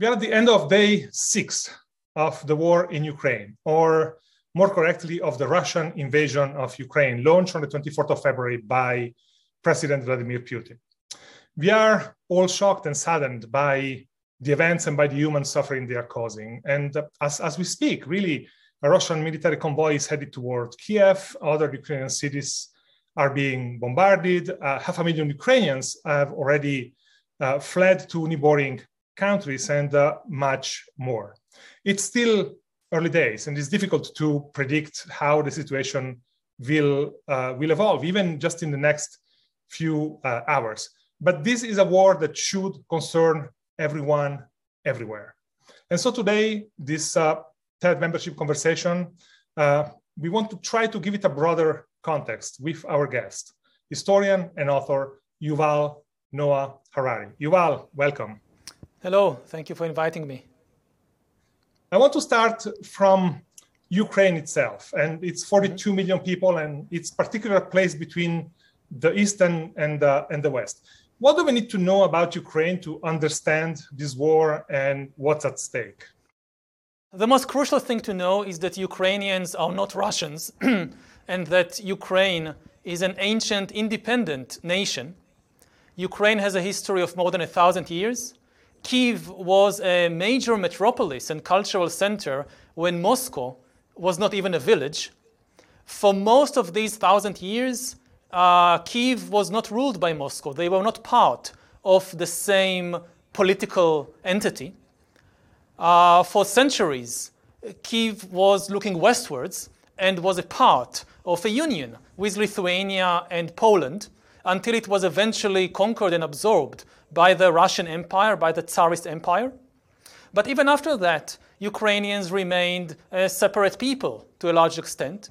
We are at the end of day six of the war in Ukraine, or more correctly, of the Russian invasion of Ukraine, launched on the 24th of February by President Vladimir Putin. We are all shocked and saddened by the events and by the human suffering they are causing. And as, as we speak, really, a Russian military convoy is headed toward Kiev. Other Ukrainian cities are being bombarded. Uh, half a million Ukrainians have already uh, fled to neighboring countries and uh, much more. It's still early days and it's difficult to predict how the situation will, uh, will evolve, even just in the next few uh, hours. But this is a war that should concern everyone everywhere. And so today, this uh, TED membership conversation, uh, we want to try to give it a broader context with our guest, historian and author Yuval Noah Harari. Yuval, welcome. Hello, thank you for inviting me. I want to start from Ukraine itself, and it's 42 million people, and its particular place between the East and, and, uh, and the West. What do we need to know about Ukraine to understand this war and what's at stake? The most crucial thing to know is that Ukrainians are not Russians, and that Ukraine is an ancient independent nation. Ukraine has a history of more than a thousand years. Kiev was a major metropolis and cultural center when Moscow was not even a village. For most of these thousand years, uh, Kiev was not ruled by Moscow. They were not part of the same political entity. Uh, for centuries, Kiev was looking westwards and was a part of a union with Lithuania and Poland until it was eventually conquered and absorbed by the Russian Empire, by the Tsarist Empire. But even after that, Ukrainians remained a separate people to a large extent.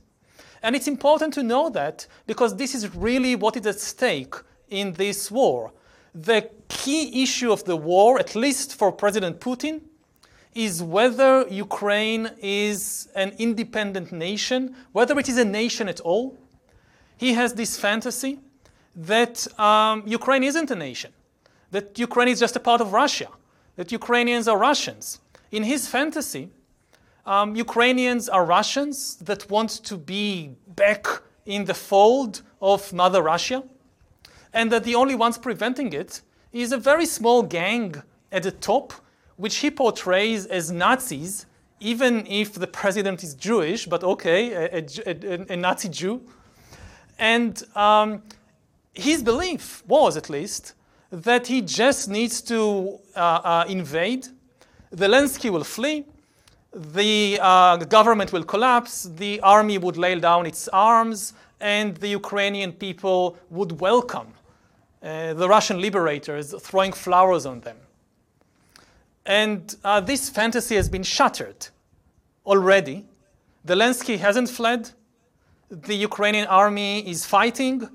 And it's important to know that because this is really what is at stake in this war. The key issue of the war, at least for President Putin, is whether Ukraine is an independent nation, whether it is a nation at all. He has this fantasy that um, Ukraine isn't a nation that Ukraine is just a part of Russia, that Ukrainians are Russians. In his fantasy, um, Ukrainians are Russians that want to be back in the fold of Mother Russia, and that the only ones preventing it is a very small gang at the top, which he portrays as Nazis, even if the president is Jewish, but okay, a, a, a, a Nazi Jew. And um, his belief was, at least, that he just needs to uh, uh, invade. Zelensky will flee. The uh, government will collapse. The army would lay down its arms, and the Ukrainian people would welcome uh, the Russian liberators throwing flowers on them. And uh, this fantasy has been shattered already. Zelensky hasn't fled. The Ukrainian army is fighting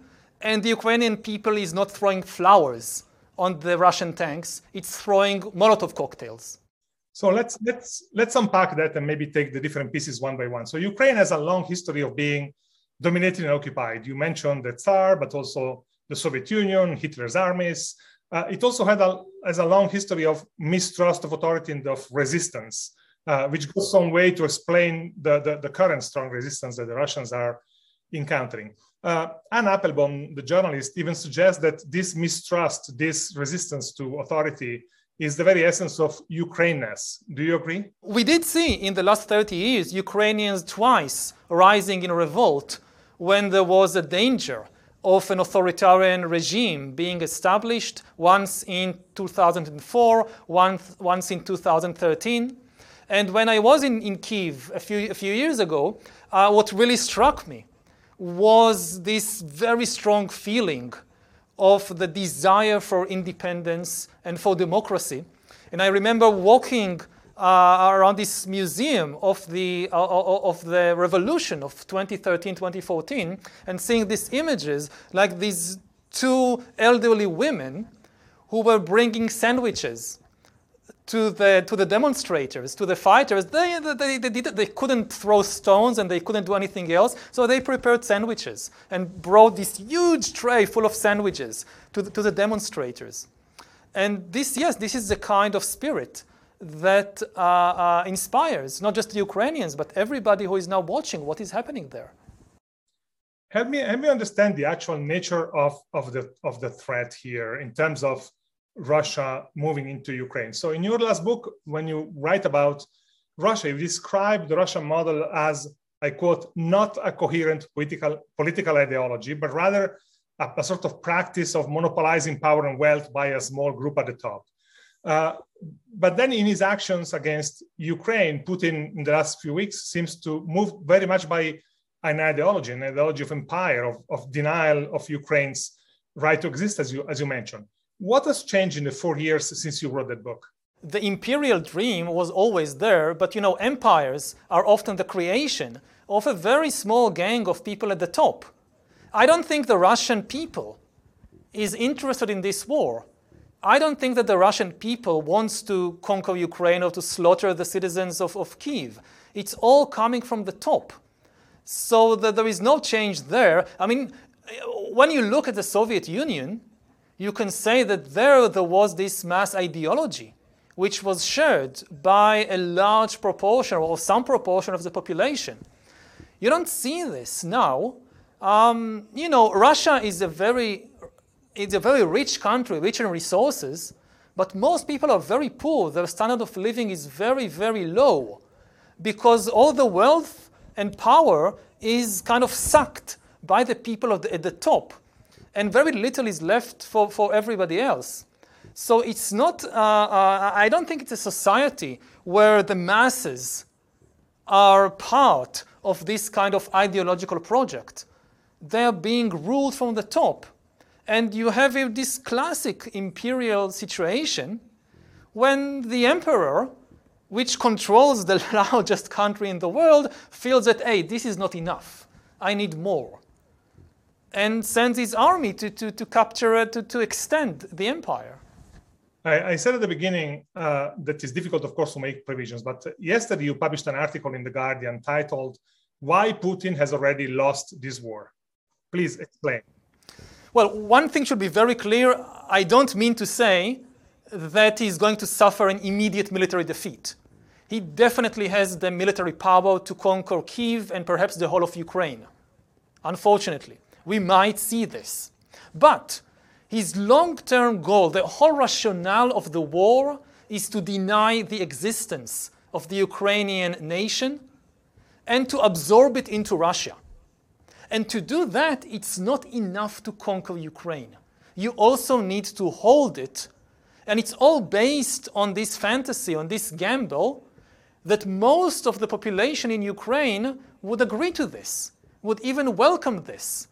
and the Ukrainian people is not throwing flowers on the Russian tanks, it's throwing Molotov cocktails. So let's let's let's unpack that and maybe take the different pieces one by one. So Ukraine has a long history of being dominated and occupied. You mentioned the Tsar, but also the Soviet Union, Hitler's armies. Uh, it also had a, has a long history of mistrust of authority and of resistance, uh, which goes some way to explain the, the, the current strong resistance that the Russians are encountering. Uh, Anne Applebaum, the journalist, even suggests that this mistrust, this resistance to authority, is the very essence of Ukraineness. Do you agree? We did see in the last 30 years Ukrainians twice rising in revolt when there was a danger of an authoritarian regime being established, once in 2004, once, once in 2013. And when I was in, in Kiev a few, a few years ago, uh, what really struck me was this very strong feeling of the desire for independence and for democracy. And I remember walking uh, around this museum of the, uh, of the revolution of 2013 2014 and seeing these images like these two elderly women who were bringing sandwiches to the, to the demonstrators, to the fighters, they, they, they, they couldn't throw stones and they couldn't do anything else. So they prepared sandwiches and brought this huge tray full of sandwiches to the, to the demonstrators. And this, yes, this is the kind of spirit that uh, uh, inspires not just the Ukrainians, but everybody who is now watching what is happening there. Help me, help me understand the actual nature of, of, the, of the threat here in terms of Russia moving into Ukraine. So, in your last book, when you write about Russia, you describe the Russian model as, I quote, not a coherent political, political ideology, but rather a, a sort of practice of monopolizing power and wealth by a small group at the top. Uh, but then in his actions against Ukraine, Putin in the last few weeks seems to move very much by an ideology, an ideology of empire, of, of denial of Ukraine's right to exist, as you, as you mentioned. What has changed in the four years since you wrote that book? The imperial dream was always there, but you know, empires are often the creation of a very small gang of people at the top. I don't think the Russian people is interested in this war. I don't think that the Russian people wants to conquer Ukraine or to slaughter the citizens of, of Kiev. It's all coming from the top. So that there is no change there. I mean, when you look at the Soviet Union, you can say that there there was this mass ideology which was shared by a large proportion or some proportion of the population. You don't see this now. Um, you know, Russia is a very it's a very rich country, rich in resources, but most people are very poor. Their standard of living is very, very low because all the wealth and power is kind of sucked by the people at the top, and very little is left for, for everybody else. So it's not, uh, uh, I don't think it's a society where the masses are part of this kind of ideological project. They're being ruled from the top. And you have this classic imperial situation when the emperor, which controls the largest country in the world, feels that, hey, this is not enough. I need more. And sends his army to, to, to capture, it, to, to extend the empire. I, I said at the beginning uh, that it's difficult, of course, to make provisions, but yesterday you published an article in The Guardian titled, Why Putin Has Already Lost This War. Please explain. Well, one thing should be very clear. I don't mean to say that he's going to suffer an immediate military defeat. He definitely has the military power to conquer Kiev and perhaps the whole of Ukraine. Unfortunately, we might see this. But his long term goal, the whole rationale of the war, is to deny the existence of the Ukrainian nation and to absorb it into Russia. And to do that, it's not enough to conquer Ukraine. You also need to hold it. And it's all based on this fantasy, on this gamble, that most of the population in Ukraine would agree to this, would even welcome this.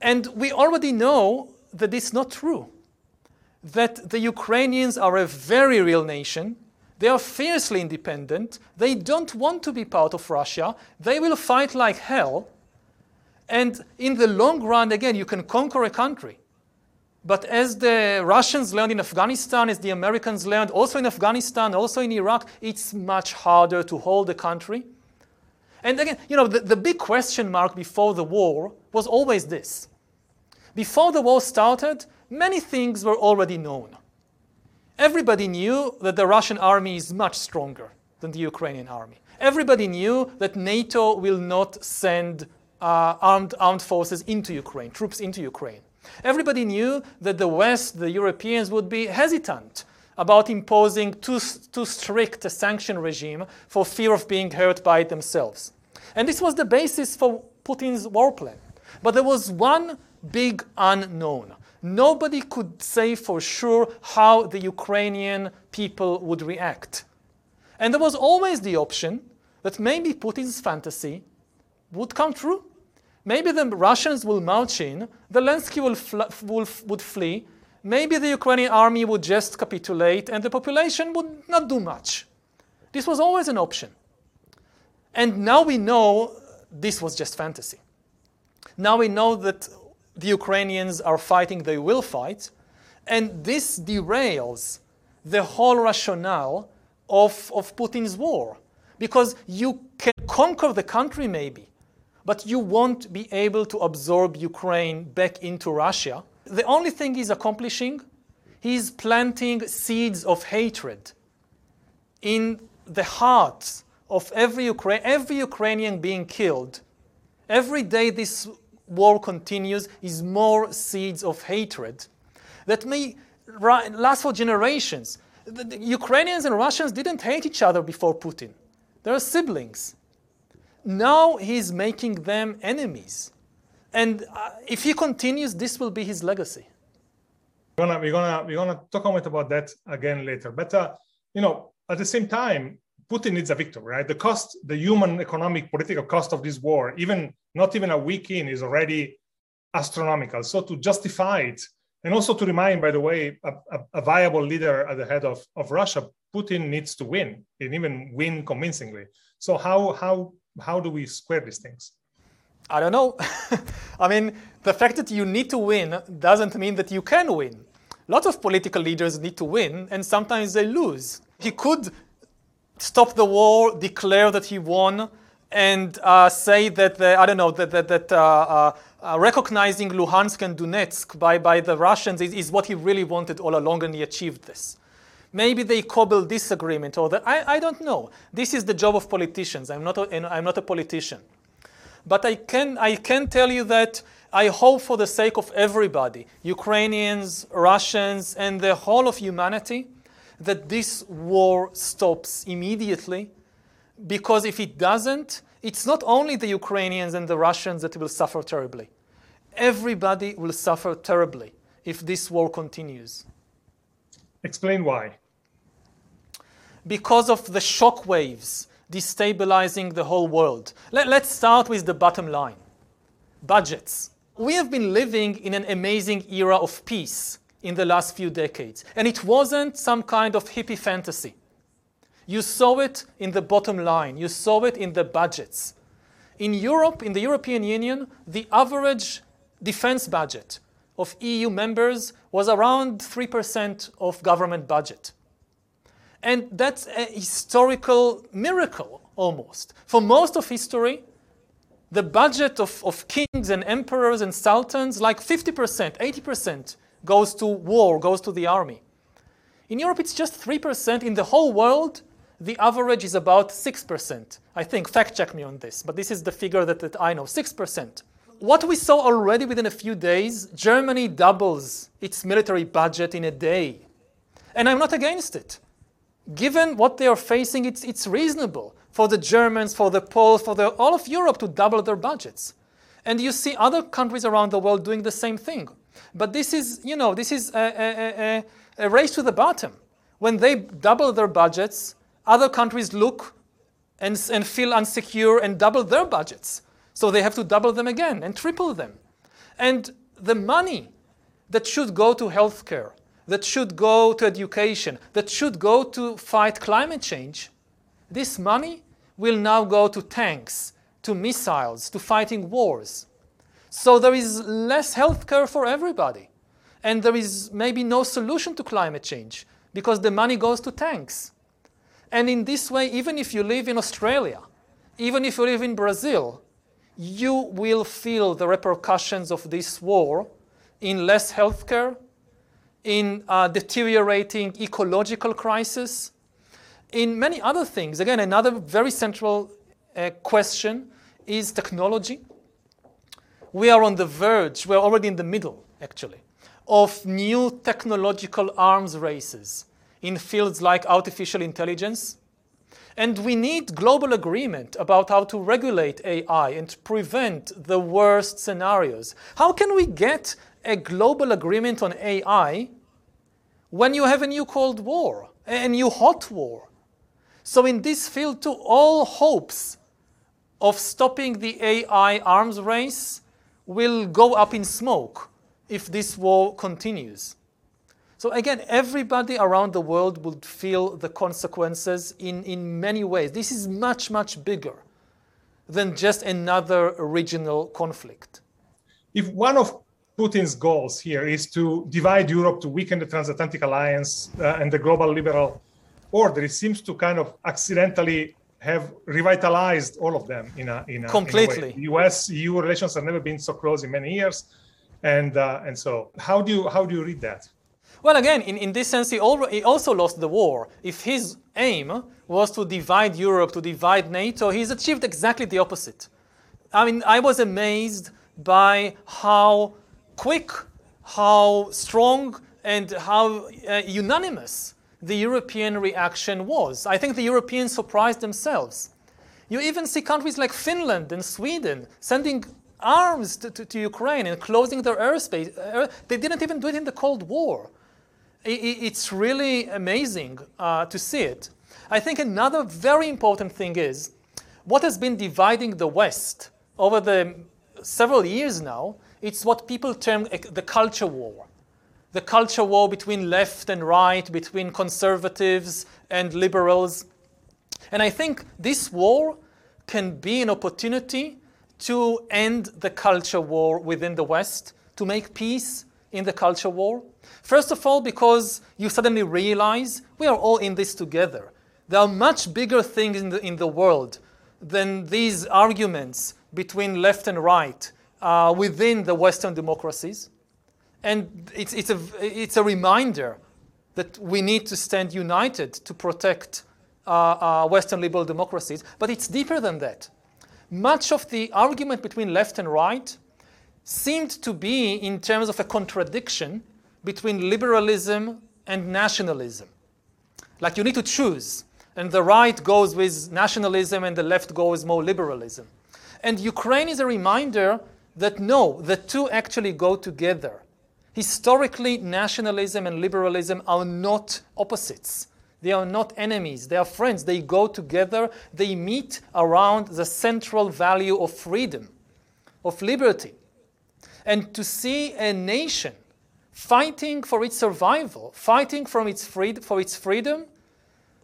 And we already know that it's not true. That the Ukrainians are a very real nation. They are fiercely independent. They don't want to be part of Russia. They will fight like hell. And in the long run, again, you can conquer a country. But as the Russians learned in Afghanistan, as the Americans learned also in Afghanistan, also in Iraq, it's much harder to hold a country. And again, you know, the, the big question mark before the war was always this. Before the war started, many things were already known. Everybody knew that the Russian army is much stronger than the Ukrainian army. Everybody knew that NATO will not send uh, armed, armed forces into Ukraine, troops into Ukraine. Everybody knew that the West, the Europeans, would be hesitant about imposing too, too strict a sanction regime for fear of being hurt by it themselves. And this was the basis for Putin's war plan. But there was one big unknown. Nobody could say for sure how the Ukrainian people would react. And there was always the option that maybe Putin's fantasy would come true. Maybe the Russians will march in, Zelensky will, will would flee, maybe the Ukrainian army would just capitulate and the population would not do much. This was always an option. And now we know this was just fantasy. Now we know that the Ukrainians are fighting, they will fight, and this derails the whole rationale of, of Putin's war. Because you can conquer the country, maybe, but you won't be able to absorb Ukraine back into Russia. The only thing he's accomplishing, he's planting seeds of hatred in the hearts of every, Ukra- every Ukrainian being killed, every day this war continues, is more seeds of hatred that may last for generations. The, the Ukrainians and Russians didn't hate each other before Putin. They're siblings. Now he's making them enemies. And uh, if he continues, this will be his legacy. We're gonna, we're gonna, we're gonna talk a bit about that again later. But, uh, you know, at the same time, Putin needs a victory, right? The cost, the human, economic, political cost of this war, even not even a week in, is already astronomical. So to justify it, and also to remind, by the way, a, a, a viable leader at the head of, of Russia, Putin needs to win, and even win convincingly. So how how how do we square these things? I don't know. I mean, the fact that you need to win doesn't mean that you can win. Lots of political leaders need to win, and sometimes they lose. He could stop the war, declare that he won, and uh, say that the, I don't know that that, that uh, uh, uh, recognizing Luhansk and Donetsk by, by the Russians is, is what he really wanted all along, and he achieved this. Maybe they cobbled this agreement or that. I, I don't know. This is the job of politicians. I'm not a, I'm not a politician. But I can, I can tell you that I hope for the sake of everybody, Ukrainians, Russians, and the whole of humanity, that this war stops immediately. Because if it doesn't, it's not only the Ukrainians and the Russians that will suffer terribly. Everybody will suffer terribly if this war continues. Explain why. Because of the shock waves destabilizing the whole world. Let, us start with the bottom line budgets. We have been living in an amazing era of peace in the last few decades. And it wasn't some kind of hippie fantasy. You saw it in the bottom line, you saw it in the budgets. In Europe, in the European Union, the average defense budget of EU members was around 3% of government budget. And that's a historical miracle almost. For most of history, the budget of, of kings and emperors and sultans, like 50%, 80%, goes to war, goes to the army. In Europe, it's just 3%. In the whole world, the average is about 6%. I think, fact check me on this, but this is the figure that, that I know 6%. What we saw already within a few days, Germany doubles its military budget in a day. And I'm not against it. Given what they are facing, it's, it's reasonable for the Germans, for the Poles, for the, all of Europe to double their budgets. And you see other countries around the world doing the same thing. But this is, you know, this is a, a, a, a race to the bottom. When they double their budgets, other countries look and, and feel unsecure and double their budgets. So they have to double them again and triple them. And the money that should go to healthcare, that should go to education, that should go to fight climate change, this money will now go to tanks, to missiles, to fighting wars. So there is less healthcare for everybody. And there is maybe no solution to climate change because the money goes to tanks. And in this way, even if you live in Australia, even if you live in Brazil, you will feel the repercussions of this war in less healthcare, in a deteriorating ecological crisis, in many other things. Again, another very central uh, question is technology we are on the verge, we're already in the middle, actually, of new technological arms races in fields like artificial intelligence. And we need global agreement about how to regulate AI and prevent the worst scenarios. How can we get a global agreement on AI when you have a new Cold War, a new hot war? So, in this field, too, all hopes of stopping the AI arms race will go up in smoke if this war continues. So again, everybody around the world would feel the consequences in, in many ways. This is much, much bigger than just another regional conflict. If one of Putin's goals here is to divide Europe to weaken the transatlantic alliance uh, and the global liberal order, it seems to kind of accidentally have revitalized all of them in a in a completely. In a U.S. EU relations have never been so close in many years, and uh, and so how do you how do you read that? Well, again, in, in this sense, he, al- he also lost the war. If his aim was to divide Europe, to divide NATO, he's achieved exactly the opposite. I mean, I was amazed by how quick, how strong, and how uh, unanimous the European reaction was. I think the Europeans surprised themselves. You even see countries like Finland and Sweden sending arms to, to, to Ukraine and closing their airspace. They didn't even do it in the Cold War. It, it's really amazing uh, to see it. I think another very important thing is what has been dividing the West over the several years now, it's what people term the culture war. The culture war between left and right, between conservatives and liberals. And I think this war can be an opportunity to end the culture war within the West, to make peace in the culture war. First of all, because you suddenly realize we are all in this together. There are much bigger things in the, in the world than these arguments between left and right uh, within the Western democracies. And it's, it's, a, it's a reminder that we need to stand united to protect uh, uh, Western liberal democracies. But it's deeper than that. Much of the argument between left and right seemed to be in terms of a contradiction between liberalism and nationalism. Like you need to choose, and the right goes with nationalism and the left goes more liberalism. And Ukraine is a reminder that no, the two actually go together. Historically, nationalism and liberalism are not opposites. They are not enemies, they are friends. They go together, they meet around the central value of freedom, of liberty. And to see a nation fighting for its survival, fighting from its freed- for its freedom,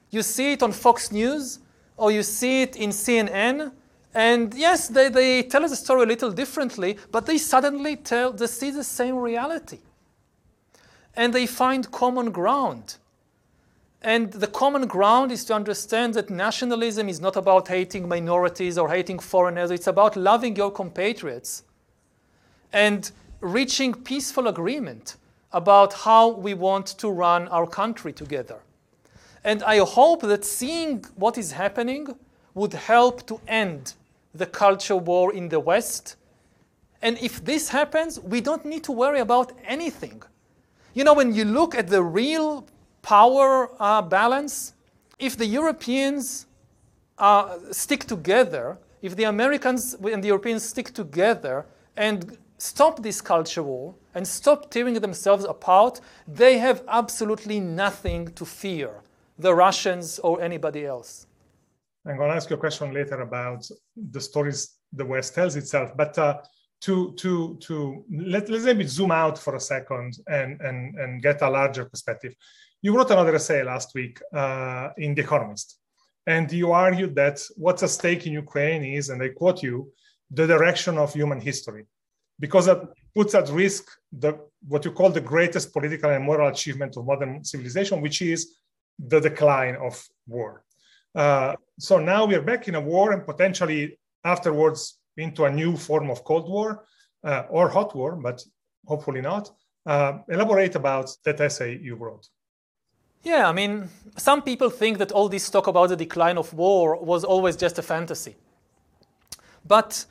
you see it on Fox News or you see it in CNN. And yes, they, they tell us the story a little differently, but they suddenly tell, they see the same reality. And they find common ground. And the common ground is to understand that nationalism is not about hating minorities or hating foreigners, it's about loving your compatriots and reaching peaceful agreement about how we want to run our country together. And I hope that seeing what is happening would help to end the culture war in the West. And if this happens, we don't need to worry about anything. You know, when you look at the real power uh, balance, if the Europeans uh, stick together, if the Americans and the Europeans stick together and stop this culture war and stop tearing themselves apart, they have absolutely nothing to fear, the Russians or anybody else. I'm going to ask you a question later about the stories the West tells itself, but uh, to to to let, let's maybe zoom out for a second and and and get a larger perspective. You wrote another essay last week uh, in The Economist, and you argued that what's at stake in Ukraine is, and I quote you, the direction of human history, because that puts at risk the what you call the greatest political and moral achievement of modern civilization, which is the decline of war. Uh, so now we are back in a war and potentially afterwards into a new form of Cold War uh, or hot war, but hopefully not. Uh, elaborate about that essay you wrote. Yeah, I mean, some people think that all this talk about the decline of war was always just a fantasy. But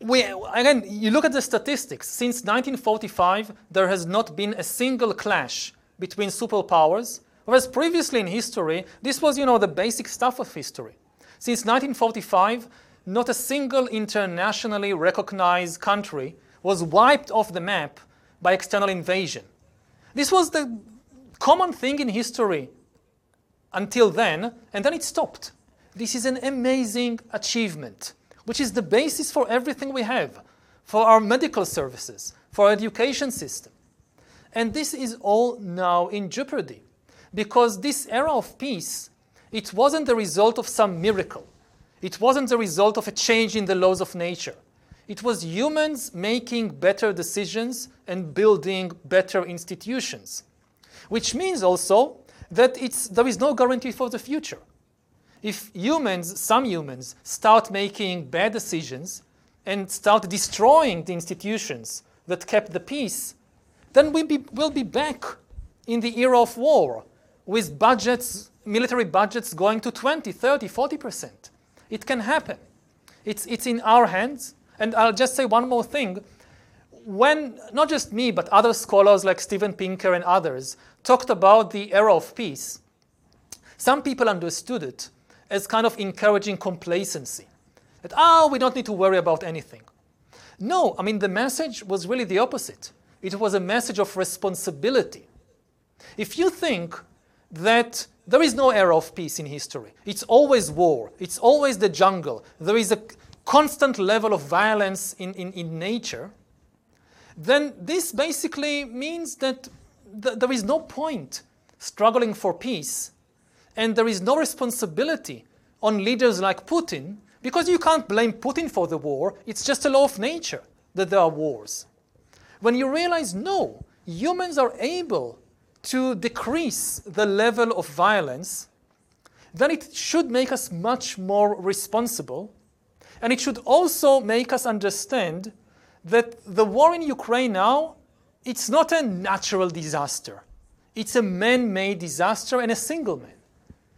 we, again, you look at the statistics. Since 1945, there has not been a single clash between superpowers, whereas previously in history, this was, you know, the basic stuff of history. Since 1945, not a single internationally recognized country was wiped off the map by external invasion. This was the common thing in history until then, and then it stopped. This is an amazing achievement, which is the basis for everything we have, for our medical services, for our education system. And this is all now in jeopardy because this era of peace, it wasn't the result of some miracle. It wasn't the result of a change in the laws of nature. It was humans making better decisions and building better institutions which means also that there is no guarantee for the future. If humans, some humans, start making bad decisions and start destroying the institutions that kept the peace, then we'll be, we'll be back in the era of war with budgets, military budgets going to 20, 30, 40%. It can happen. It's, it's in our hands. And I'll just say one more thing. When, not just me, but other scholars like Steven Pinker and others talked about the era of peace, some people understood it as kind of encouraging complacency. That, oh, we don't need to worry about anything. No, I mean, the message was really the opposite. It was a message of responsibility. If you think that there is no era of peace in history, it's always war, it's always the jungle, there is a constant level of violence in, in, in nature, then this basically means that th- there is no point struggling for peace and there is no responsibility on leaders like Putin because you can't blame Putin for the war. It's just a law of nature that there are wars. When you realize, no, humans are able to decrease the level of violence, then it should make us much more responsible. And it should also make us understand that the war in Ukraine now, it's not a natural disaster. It's a man-made disaster and a single man.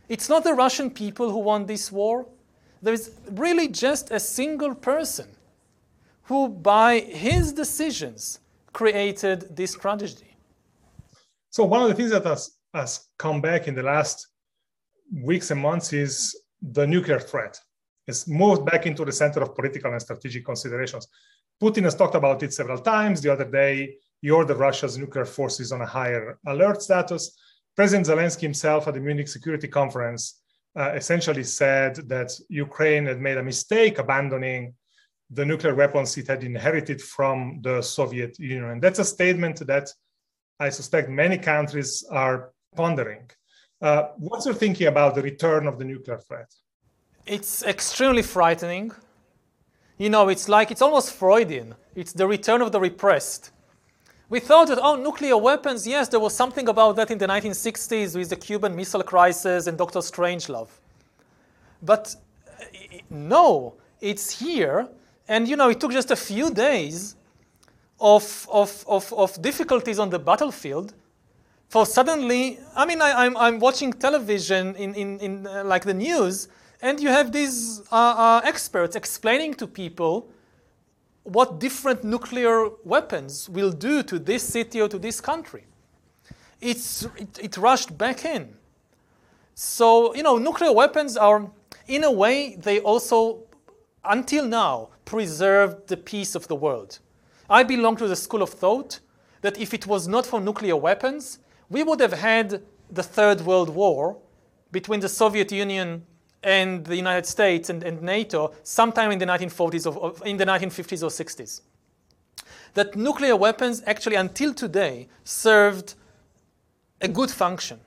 It's not the Russian people who won this war. There's really just a single person who, by his decisions, created this tragedy. So one of the things that has, has come back in the last weeks and months is the nuclear threat. It's moved back into the center of political and strategic considerations. Putin has talked about it several times. The other day, he ordered Russia's nuclear forces on a higher alert status. President Zelensky himself at the Munich Security Conference uh, essentially said that Ukraine had made a mistake abandoning the nuclear weapons it had inherited from the Soviet Union. And that's a statement that I suspect many countries are pondering. Uh, what's your thinking about the return of the nuclear threat? It's extremely frightening. You know, it's like, it's almost Freudian. It's the return of the repressed. We thought that, oh, nuclear weapons, yes, there was something about that in the 1960s with the Cuban Missile Crisis and Dr. Strangelove. But no, it's here and you know, it took just a few days of, of, of, of difficulties on the battlefield for suddenly, I mean, I, am I'm, I'm watching television in, in, in uh, like the news, and you have these uh, uh, experts explaining to people what different nuclear weapons will do to this city or to this country. It's, it, it rushed back in. So, you know, nuclear weapons are, in a way, they also until now, preserved the peace of the world. I belong to the school of thought that if it was not for nuclear weapons, we would have had the Third World War between the Soviet Union and the United States and, and NATO sometime in the 1940s or, in the 1950s or 60s. That nuclear weapons actually until today served a good function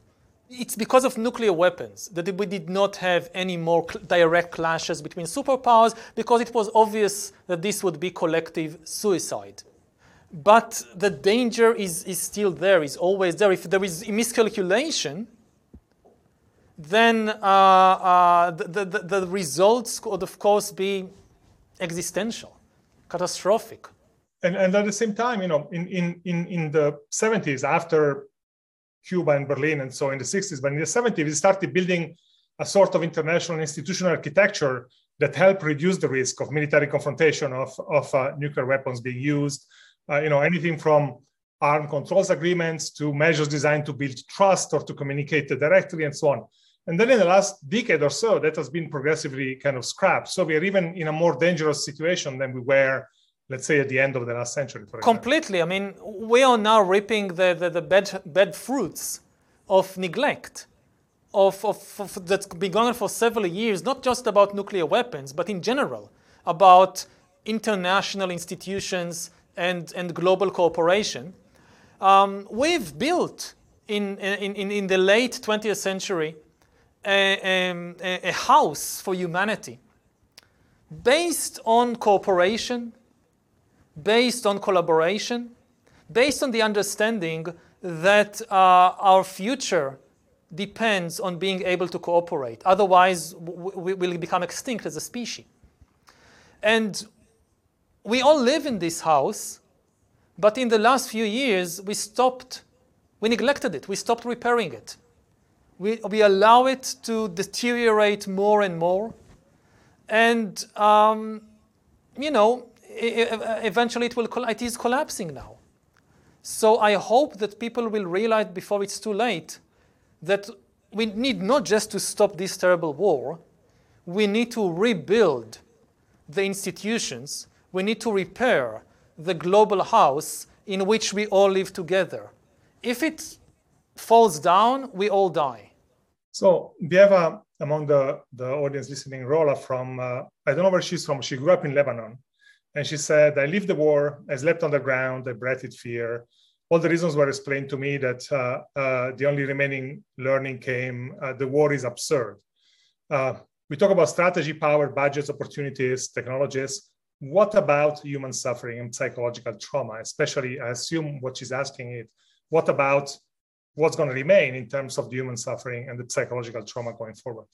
it's because of nuclear weapons that we did not have any more cl- direct clashes between superpowers because it was obvious that this would be collective suicide. But the danger is, is still there, is always there. If there is a miscalculation, then uh, uh, the, the, the results could, of course, be existential, catastrophic. And, and at the same time, you know, in, in, in, in the 70s, after Cuba and Berlin and so in the 60s. But in the 70s, we started building a sort of international institutional architecture that helped reduce the risk of military confrontation of, of uh, nuclear weapons being used. Uh, you know, anything from armed controls agreements to measures designed to build trust or to communicate directly and so on. And then in the last decade or so, that has been progressively kind of scrapped. So we are even in a more dangerous situation than we were let's say at the end of the last century completely example. i mean we are now reaping the, the, the bad, bad fruits of neglect of, of, of, that's been going on for several years not just about nuclear weapons but in general about international institutions and, and global cooperation um, we've built in, in, in, in the late 20th century a, a, a house for humanity based on cooperation based on collaboration, based on the understanding that uh, our future depends on being able to cooperate. Otherwise, we will become extinct as a species. And we all live in this house, But in the last few years, we stopped, we neglected it, we stopped repairing it. We, we allow it to deteriorate more and more. And, um, you know, eventually it, will, it is collapsing now. So I hope that people will realize before it's too late that we need not just to stop this terrible war, we need to rebuild the institutions, we need to repair the global house in which we all live together. If it falls down, we all die. So uh, among the, the audience listening Rola from, uh, I don't know where she's from, she grew up in Lebanon. And she said, I lived the war, I slept on the ground, I breathed fear. All the reasons were explained to me that uh, uh, the only remaining learning came, uh, the war is absurd. Uh, we talk about strategy, power, budgets, opportunities, technologies. What about human suffering and psychological trauma? Especially, I assume what she's asking is, what about what's going to remain in terms of the human suffering and the psychological trauma going forward?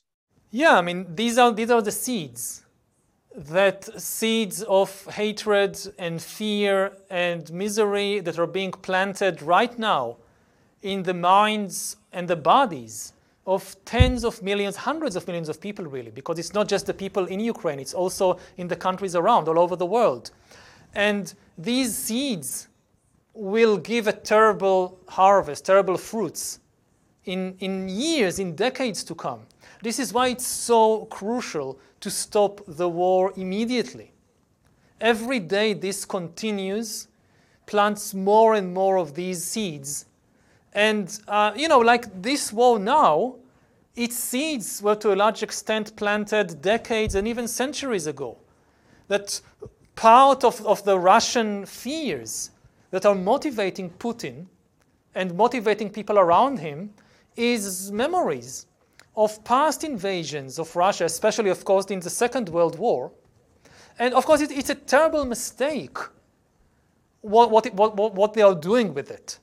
Yeah, I mean, these are these are the seeds that seeds of hatred and fear and misery that are being planted right now in the minds and the bodies of tens of millions, hundreds of millions of people, really, because it's not just the people in Ukraine, it's also in the countries around, all over the world. And these seeds will give a terrible harvest, terrible fruits in, in years, in decades to come. This is why it's so crucial to stop the war immediately. Every day this continues, plants more and more of these seeds and, uh, you know, like this war now, its seeds were to a large extent planted decades and even centuries ago. That part of, of the Russian fears that are motivating Putin and motivating people around him is memories of past invasions of Russia, especially, of course, in the Second World War. And of course, it, it's a terrible mistake what, what, what, what they are doing with it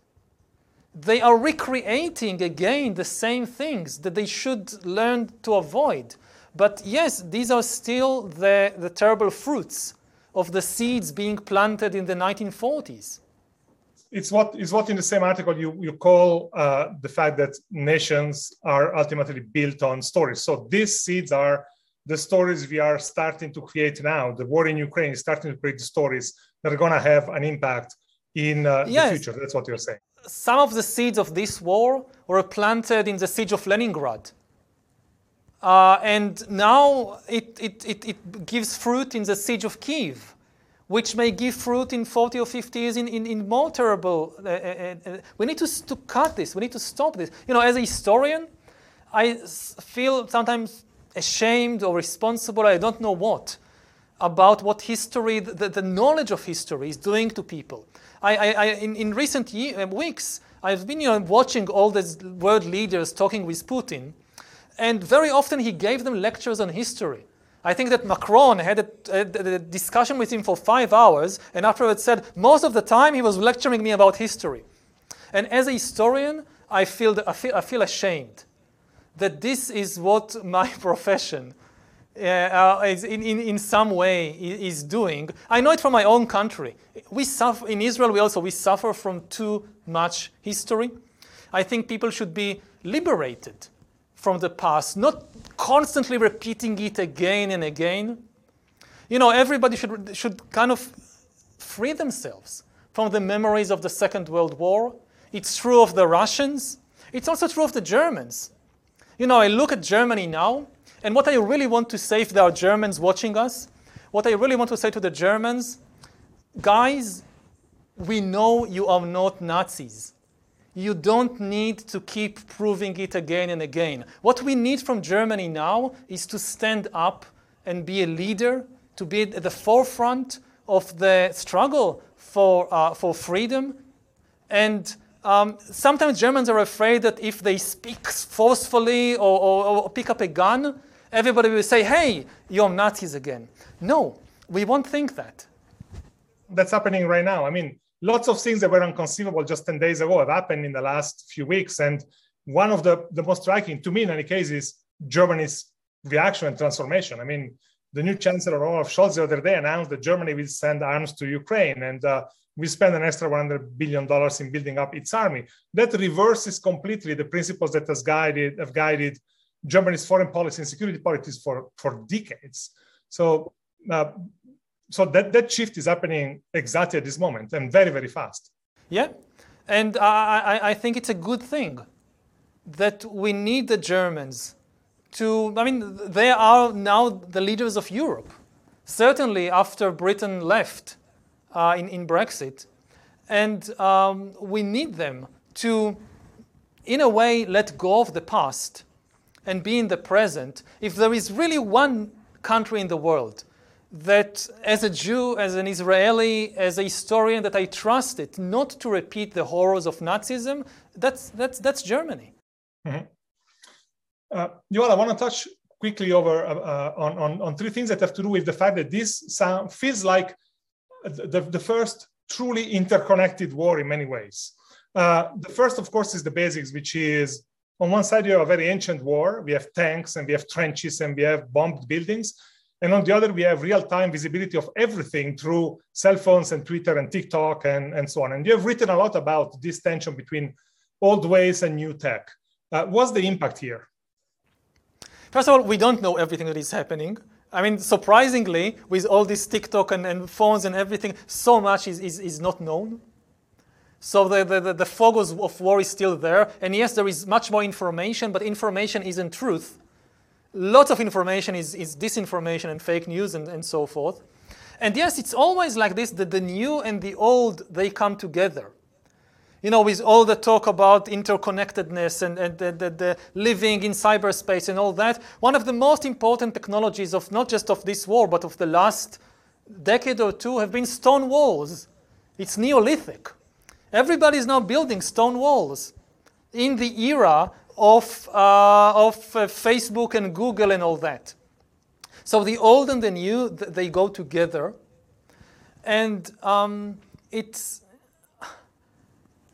they are recreating again the same things that they should learn to avoid. But yes, these are still the, the terrible fruits of the seeds being planted in the 1940s. It's what is what in the same article you, you call uh, the fact that nations are ultimately built on stories. So these seeds are the stories we are starting to create now. The war in Ukraine is starting to create stories that are going to have an impact in uh, yes. the future. That's what you're saying some of the seeds of this war were planted in the siege of Leningrad. Uh, and now it, it, it, it, gives fruit in the siege of Kiev, which may give fruit in 40 or 50 years in, in, in more terrible. Uh, uh, uh, we need to, to cut this, we need to stop this. You know, as a historian, I feel sometimes ashamed or responsible, I don't know what, about what history, the, the knowledge of history is doing to people. I, I, I in, in recent year, uh, weeks, I've been you know, watching all these world leaders talking with Putin, and very often he gave them lectures on history. I think that Macron had a, a, a, discussion with him for five hours, and afterwards said most of the time he was lecturing me about history. And as a historian, I feel, I feel, I feel ashamed that this is what my profession uh, is in, in, in some way is doing. I know it from my own country. We suffer in Israel. We also we suffer from too much history. I think people should be liberated from the past, not constantly repeating it again and again. You know, everybody should should kind of free themselves from the memories of the Second World War. It's true of the Russians. It's also true of the Germans. You know, I look at Germany now and what I really want to say, if there are Germans watching us, what I really want to say to the Germans, guys, we know you are not Nazis. You don't need to keep proving it again and again. What we need from Germany now is to stand up and be a leader, to be at the forefront of the struggle for, uh, for freedom. And um, sometimes Germans are afraid that if they speak forcefully or, or, or pick up a gun, everybody will say, hey, you're Nazis again. No, we won't think that. That's happening right now. I mean, lots of things that were inconceivable just 10 days ago have happened in the last few weeks. And one of the, the most striking, to me in any case, is Germany's reaction and transformation. I mean, the new Chancellor Olaf Scholz the other day announced that Germany will send arms to Ukraine. And uh, we spend an extra 100 billion dollars in building up its army. That reverses completely the principles that has guided have guided Germany's foreign policy and security policies for for decades. So. Uh, so that, that shift is happening exactly at this moment and very very fast yeah and I, I, think it's a good thing that we need the germans to i mean they are now the leaders of europe certainly after britain left uh, in, in Brexit. And um, we need them to, in a way, let go of the past and be in the present. If there is really one country in the world that, as a Jew, as an Israeli, as a historian, that I trust it not to repeat the horrors of Nazism, that's, that's, that's Germany. Mm-hmm. Uh, I want to touch quickly over uh, uh, on, on, on three things that have to do with the fact that this sound feels like the, the first truly interconnected war in many ways. Uh, the first, of course, is the basics, which is on one side, you have a very ancient war. We have tanks and we have trenches and we have bombed buildings. And on the other, we have real time visibility of everything through cell phones and Twitter and TikTok and, and so on. And you have written a lot about this tension between old ways and new tech. Uh, what's the impact here? First of all, we don't know everything that is happening. I mean, surprisingly, with all this TikTok and, and phones and everything, so much is, is, is not known. So the, the, the focus of war is still there. And yes, there is much more information, but information isn't truth. Lots of information is, is disinformation and fake news and, and so forth. And yes, it's always like this that the new and the old, they come together you know, with all the talk about interconnectedness and, and the, the, the, living in cyberspace and all that, one of the most important technologies of not just of this war, but of the last decade or two have been stone walls. It's Neolithic. Everybody is now building stone walls in the era of, uh, of uh, Facebook and Google and all that. So the old and the new, they go together. And um, it's,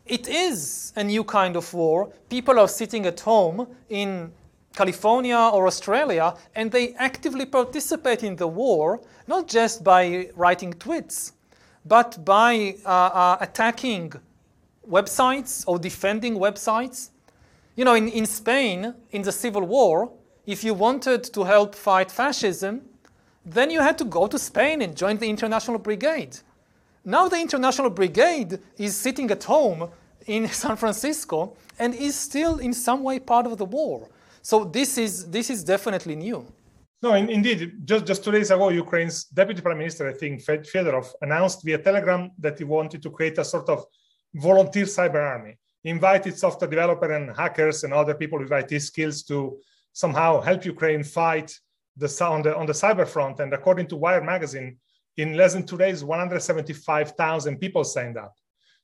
it is a new kind of war. People are sitting at home in California or Australia and they actively participate in the war, not just by writing tweets, but by uh, uh, attacking websites or defending websites. You know, in, in Spain, in the Civil War, if you wanted to help fight fascism, then you had to go to Spain and join the International Brigade. Now the International Brigade is sitting at home in San Francisco and is still in some way part of the war. So this is, this is definitely new. No, in, indeed. Just, just two days ago, Ukraine's deputy prime minister, I think, Fedorov, announced via Telegram that he wanted to create a sort of volunteer cyber army, invited software developer and hackers and other people with IT skills to somehow help Ukraine fight the, on, the, on the cyber front. And according to Wired magazine, in less than two days, 175,000 people signed up.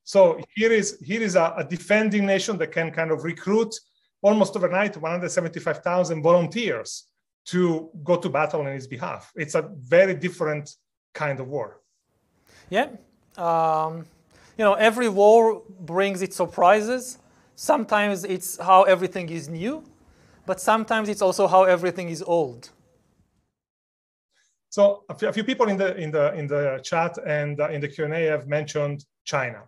So here is here is a, a defending nation that can kind of recruit almost overnight 175,000 volunteers to go to battle on his behalf. It's a very different kind of war. Yeah. Um, you know, every war brings its surprises. Sometimes it's how everything is new, but sometimes it's also how everything is old. So a few, people in the in the in the chat and uh, in the Q and A have mentioned China,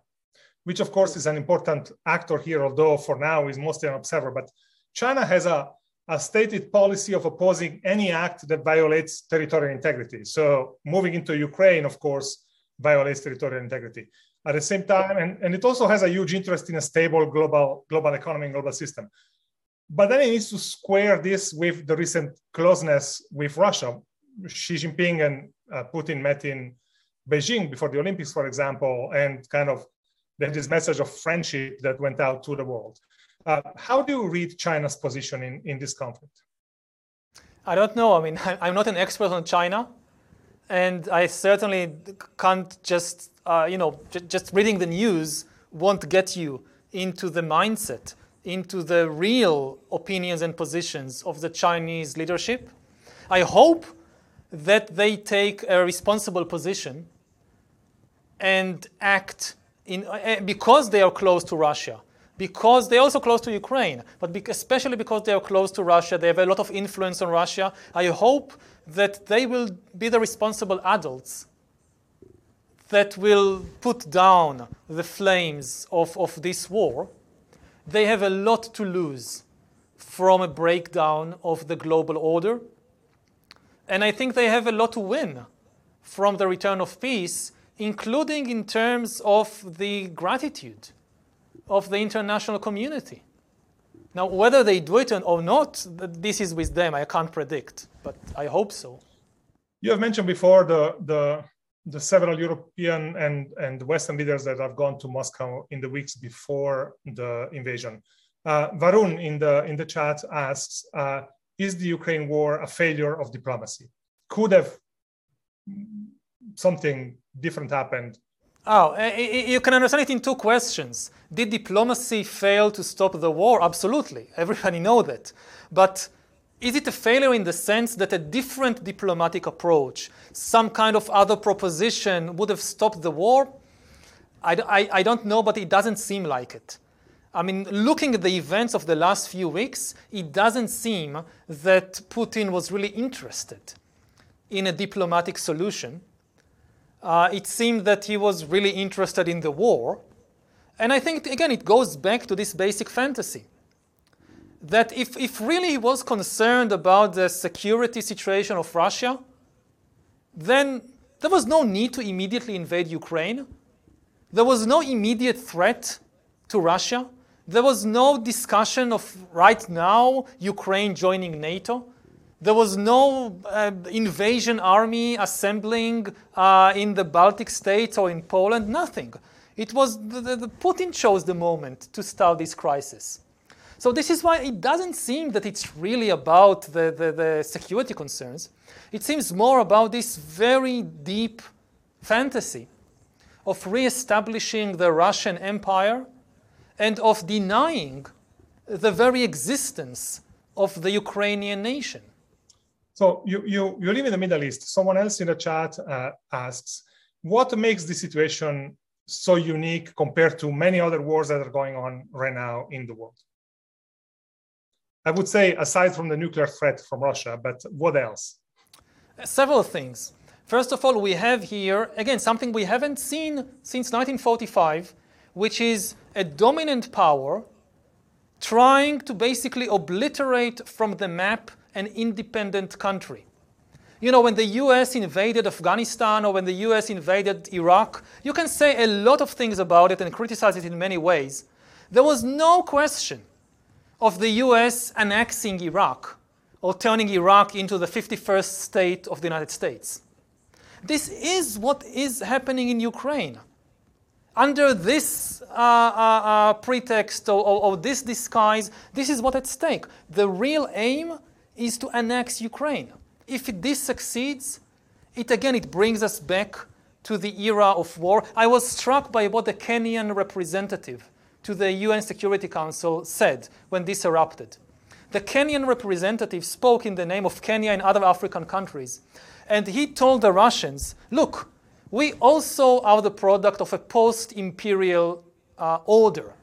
which of course is an important actor here, although for now is mostly an observer. But China has a, a stated policy of opposing any act that violates territorial integrity. So moving into Ukraine, of course, violates territorial integrity. At the same time, and, and it also has a huge interest in a stable global, global economy and global system. But then it needs to square this with the recent closeness with Russia. Xi Jinping and uh, Putin met in Beijing before the Olympics, for example, and kind of there's this message of friendship that went out to the world. Uh, how do you read China's position in, in this conflict? I don't know. I mean, I'm not an expert on China, and I certainly can't just, uh, you know, just reading the news won't get you into the mindset, into the real opinions and positions of the Chinese leadership. I hope that they take a responsible position and act in, uh, because they are close to Russia, because they're also close to Ukraine, but especially because they are close to Russia, they have a lot of influence on Russia. I hope that they will be the responsible adults that will put down the flames of, of this war, they have a lot to lose from a breakdown of the global order. And I think they have a lot to win from the return of peace, including in terms of the gratitude of the international community. Now, whether they do it or not, this is with them. I can't predict, but I hope so. You have mentioned before the, the, the several European and, and Western leaders that have gone to Moscow in the weeks before the invasion. Uh, Varun in the, in the chat asks, uh, is the Ukraine war a failure of diplomacy? Could have something different happened Oh, eh, eh, eh, you can understand it in two questions. Did diplomacy fail to stop the war? Absolutely. Everybody knows that. But is it a failure in the sense that a different diplomatic approach, some kind of other proposition would have stopped the war? I, I, I don't know, but it doesn't seem like it. I mean, looking at the events of the last few weeks, it doesn't seem that Putin was really interested in a diplomatic solution uh, it seemed that he was really interested in the war. And I think, again, it goes back to this basic fantasy that if, if really he was concerned about the security situation of Russia, then there was no need to immediately invade Ukraine. There was no immediate threat to Russia. There was no discussion of right now Ukraine joining NATO. There was no uh, invasion army assembling uh, in the Baltic states or in Poland, nothing. It was the, the, the Putin chose the moment to start this crisis. So this is why it doesn't seem that it's really about the, the, the, security concerns. It seems more about this very deep fantasy of reestablishing the Russian Empire and of denying the very existence of the Ukrainian nation. So you, you, you live in the Middle East. Someone else in the chat uh, asks, what makes the situation so unique compared to many other wars that are going on right now in the world? I would say, aside from the nuclear threat from Russia, but what else? Several things. First of all, we have here, again, something we haven't seen since 1945, which is a dominant power trying to basically obliterate from the map an independent country. You know, when the US invaded Afghanistan or when the US invaded Iraq, you can say a lot of things about it and criticize it in many ways. There was no question of the US annexing Iraq or turning Iraq into the 51st state of the United States. This is what is happening in Ukraine. Under this uh, uh, uh, pretext or, or, or this disguise, this is what at stake. The real aim is to annex Ukraine. If this succeeds, it again it brings us back to the era of war. I was struck by what the Kenyan representative to the UN Security Council said when this erupted. The Kenyan representative spoke in the name of Kenya and other African countries, and he told the Russians, look, we also are the product of a post-imperial uh, order.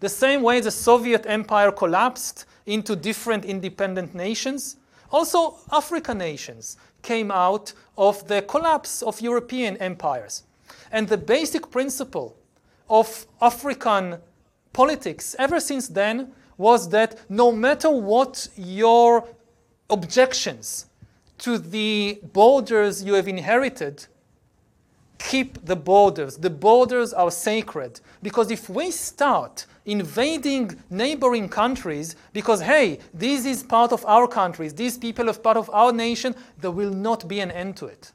The same way the Soviet Empire collapsed into different independent nations. Also, African nations came out of the collapse of European empires. And the basic principle of African politics ever since then was that no matter what your objections to the borders you have inherited, keep the borders. The borders are sacred. Because if we start invading neighboring countries because, hey, this is part of our countries, these people are part of our nation, there will not be an end to it.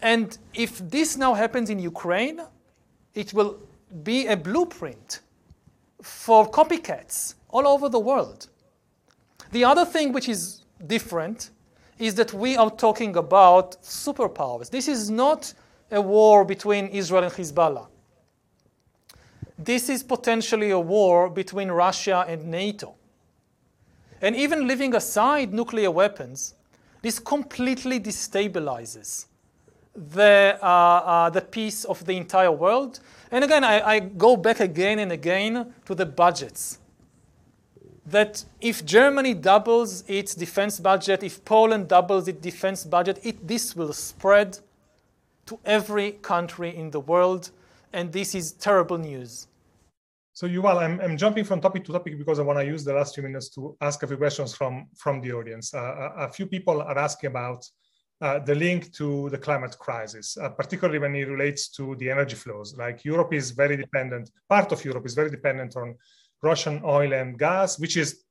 And if this now happens in Ukraine, it will be a blueprint for copycats all over the world. The other thing which is different is that we are talking about superpowers. This is not a war between Israel and Hezbollah this is potentially a war between Russia and NATO. And even leaving aside nuclear weapons, this completely destabilizes the, uh, uh, the peace of the entire world. And again, I, I go back again and again to the budgets. That if Germany doubles its defense budget, if Poland doubles its defense budget, it, this will spread to every country in the world, and this is terrible news. So Yuval, I'm, I'm jumping from topic to topic because I want to use the last few minutes to ask a few questions from, from the audience. Uh, a, a, few people are asking about uh, the link to the climate crisis, uh, particularly when it relates to the energy flows. Like Europe is very dependent, part of Europe is very dependent on Russian oil and gas, which is,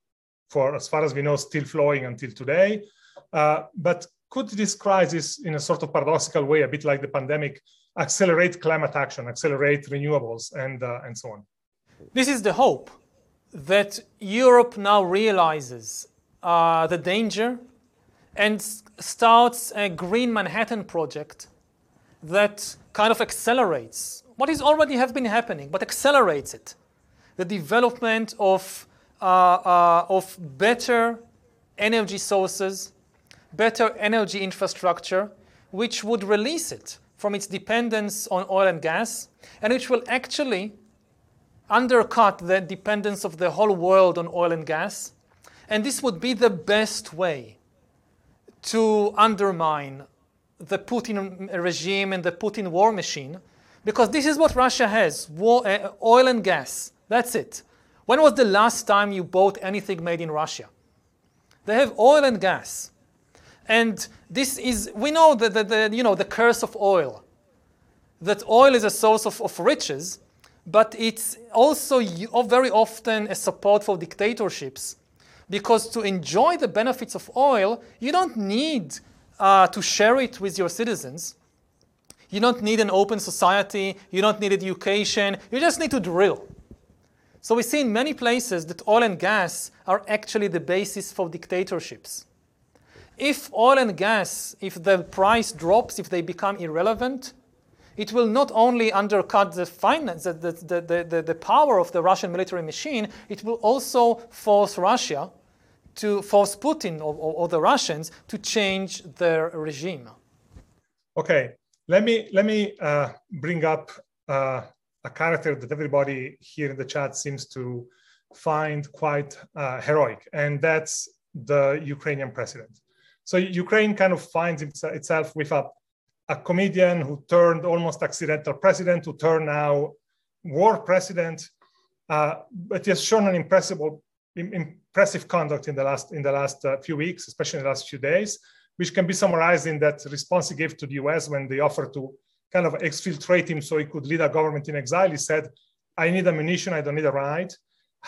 for as far as we know, still flowing until today. Uh, but could this crisis, in a sort of paradoxical way, a bit like the pandemic, accelerate climate action, accelerate renewables, and, uh, and so on? This is the hope that Europe now realizes uh, the danger and starts a Green Manhattan project that kind of accelerates what is already have been happening, but accelerates it. The development of, uh, uh, of better energy sources, better energy infrastructure, which would release it from its dependence on oil and gas, and which will actually undercut the dependence of the whole world on oil and gas. And this would be the best way to undermine the Putin regime and the Putin war machine, because this is what Russia has war, uh, oil and gas. That's it. When was the last time you bought anything made in Russia? They have oil and gas. And this is, we know that the, the, you know, the curse of oil, that oil is a source of, of riches, but it's also very often a support for dictatorships because to enjoy the benefits of oil, you don't need uh, to share it with your citizens. You don't need an open society, you don't need education, you just need to drill. So we see in many places that oil and gas are actually the basis for dictatorships. If oil and gas, if the price drops, if they become irrelevant, it will not only undercut the finance, the, the, the, the, the power of the Russian military machine, it will also force Russia to force Putin or, or, or, the Russians to change their regime. Okay, let me let me uh, bring up uh, a character that everybody here in the chat seems to find quite uh, heroic, and that's the Ukrainian president. So Ukraine kind of finds itself with a a comedian who turned almost accidental president to turn now war president, uh, but he has shown an impressive, impressive conduct in the last in the last uh, few weeks, especially in the last few days, which can be summarized in that response he gave to the U.S. when they offered to kind of exfiltrate him so he could lead a government in exile. He said, "I need ammunition. I don't need a ride."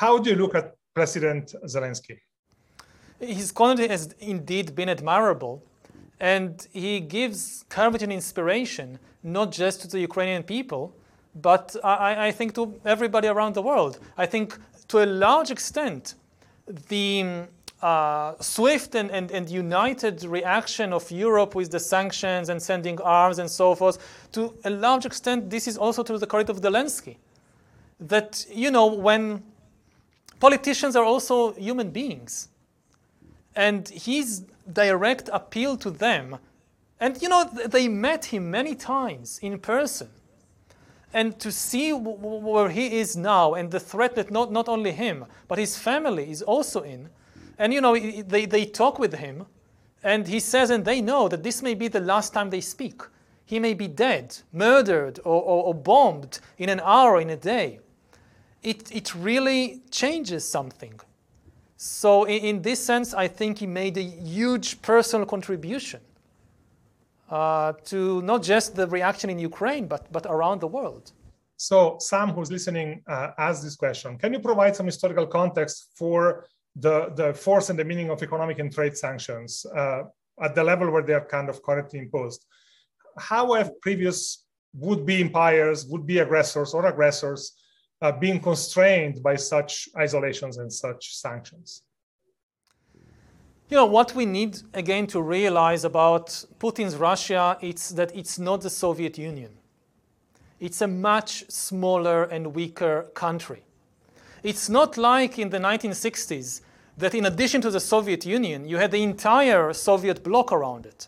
How do you look at President Zelensky? His conduct has indeed been admirable. And he gives courage and inspiration, not just to the Ukrainian people, but I, I think to everybody around the world. I think to a large extent, the uh, swift and, and, and united reaction of Europe with the sanctions and sending arms and so forth, to a large extent, this is also to the credit of Zelensky. That, you know, when politicians are also human beings, and his direct appeal to them, and you know, they met him many times in person. And to see where he is now and the threat that not, not only him, but his family is also in. And you know, they, they talk with him, and he says, and they know that this may be the last time they speak. He may be dead, murdered, or, or, or bombed in an hour, in a day. It, it really changes something. So in, in, this sense, I think he made a huge personal contribution uh, to not just the reaction in Ukraine, but, but around the world. So Sam, who's listening, uh, asked this question. Can you provide some historical context for the, the force and the meaning of economic and trade sanctions uh, at the level where they are kind of currently imposed? How have previous would-be empires, would-be aggressors or aggressors uh, being constrained by such isolations and such sanctions. You know, what we need again to realize about Putin's Russia is that it's not the Soviet Union. It's a much smaller and weaker country. It's not like in the 1960s that in addition to the Soviet Union, you had the entire Soviet bloc around it.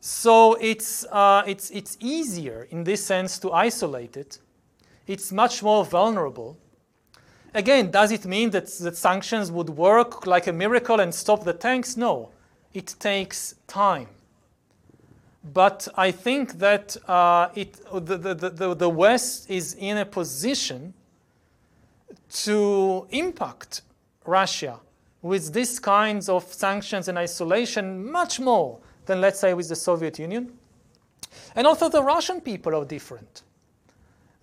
So it's, uh, it's, it's easier in this sense to isolate it it's much more vulnerable. Again, does it mean that, that sanctions would work like a miracle and stop the tanks? No. It takes time. But I think that uh, it, the, the, the, the West is in a position to impact Russia with these kinds of sanctions and isolation much more than, let's say, with the Soviet Union. And also, the Russian people are different.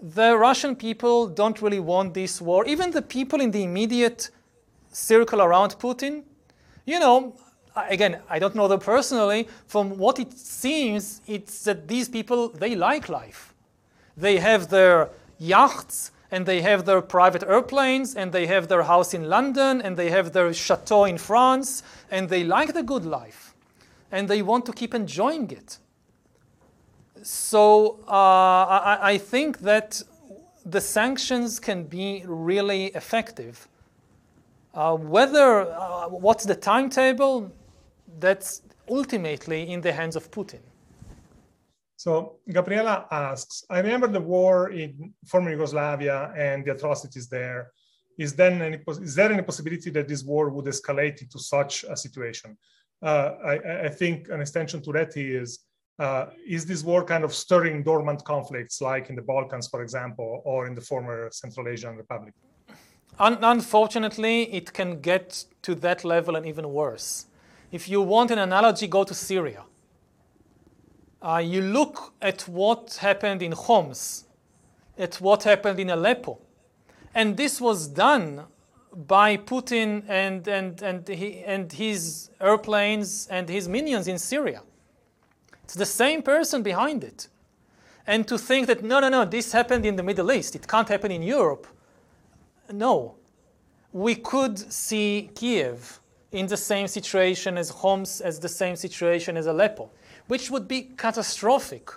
The Russian people don't really want this war. Even the people in the immediate circle around Putin, you know, again, I don't know them personally. From what it seems, it's that these people, they like life. They have their yachts, and they have their private airplanes, and they have their house in London, and they have their chateau in France, and they like the good life, and they want to keep enjoying it. So uh, I, I think that the sanctions can be really effective. Uh, whether uh, what's the timetable, that's ultimately in the hands of Putin. So Gabriela asks, I remember the war in former Yugoslavia and the atrocities there. Is, then any, is there any possibility that this war would escalate into such a situation? Uh, I, I, think an extension to that is, uh, is this war kind of stirring dormant conflicts like in the Balkans, for example, or in the former Central Asian Republic? Un unfortunately, it can get to that level and even worse. If you want an analogy, go to Syria. Uh, you look at what happened in Homs, at what happened in Aleppo. And this was done by Putin and, and, and, he, and his airplanes and his minions in Syria. It's the same person behind it. And to think that, no, no, no, this happened in the Middle East, it can't happen in Europe. No. We could see Kiev in the same situation as Homs, as the same situation as Aleppo, which would be catastrophic.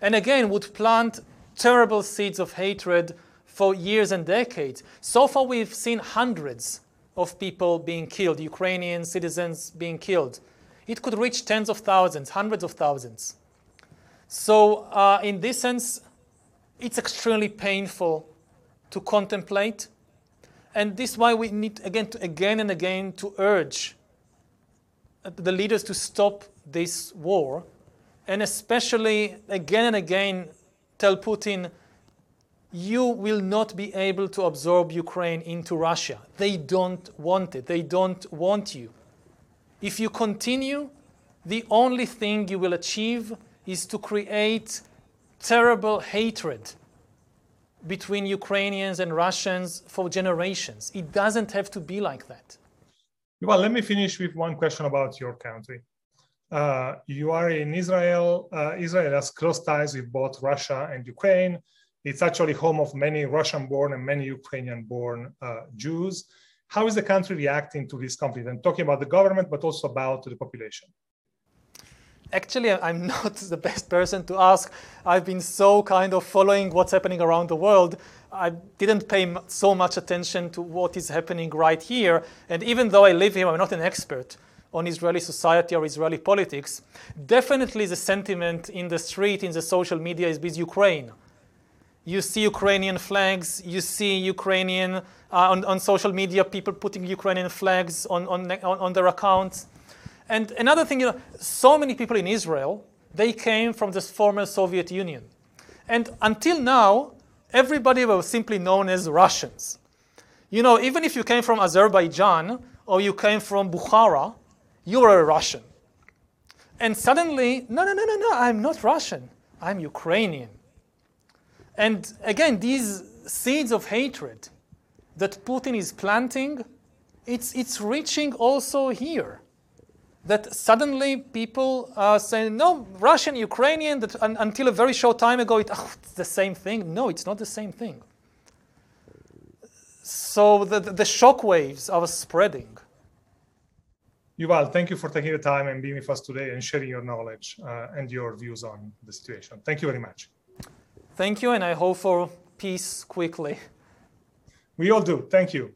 And again, would plant terrible seeds of hatred for years and decades. So far, we've seen hundreds of people being killed, Ukrainian citizens being killed. It could reach tens of thousands, hundreds of thousands. So, uh, in this sense, it's extremely painful to contemplate and this is why we need, again, to, again and again, to urge the leaders to stop this war, and especially again and again tell Putin, you will not be able to absorb Ukraine into Russia. They don't want it. They don't want you. If you continue, the only thing you will achieve is to create terrible hatred between Ukrainians and Russians for generations. It doesn't have to be like that. Well, let me finish with one question about your country. Uh, you are in Israel. Uh, Israel has close ties with both Russia and Ukraine. It's actually home of many Russian born and many Ukrainian born uh, Jews. How is the country reacting to this conflict? I'm talking about the government, but also about the population actually, I'm not the best person to ask. I've been so kind of following what's happening around the world. I didn't pay so much attention to what is happening right here. And even though I live here, I'm not an expert on Israeli society or Israeli politics. Definitely, the sentiment in the street, in the social media, is with Ukraine. You see Ukrainian flags, you see Ukrainian, uh, on, on social media, people putting Ukrainian flags on, on, on their accounts. And another thing, you know, so many people in Israel, they came from the former Soviet Union. And until now, everybody was simply known as Russians. You know, even if you came from Azerbaijan or you came from Bukhara, you were a Russian. And suddenly, no, no, no, no, no, I'm not Russian. I'm Ukrainian. And again, these seeds of hatred that Putin is planting, it's, it's reaching also here that suddenly people are saying, no, Russian, Ukrainian, that un until a very short time ago, it, oh, it's the same thing. No, it's not the same thing. So the, the shock waves are spreading. Yuval, thank you for taking the time and being with us today and sharing your knowledge uh, and your views on the situation. Thank you very much. Thank you, and I hope for peace quickly. We all do. Thank you.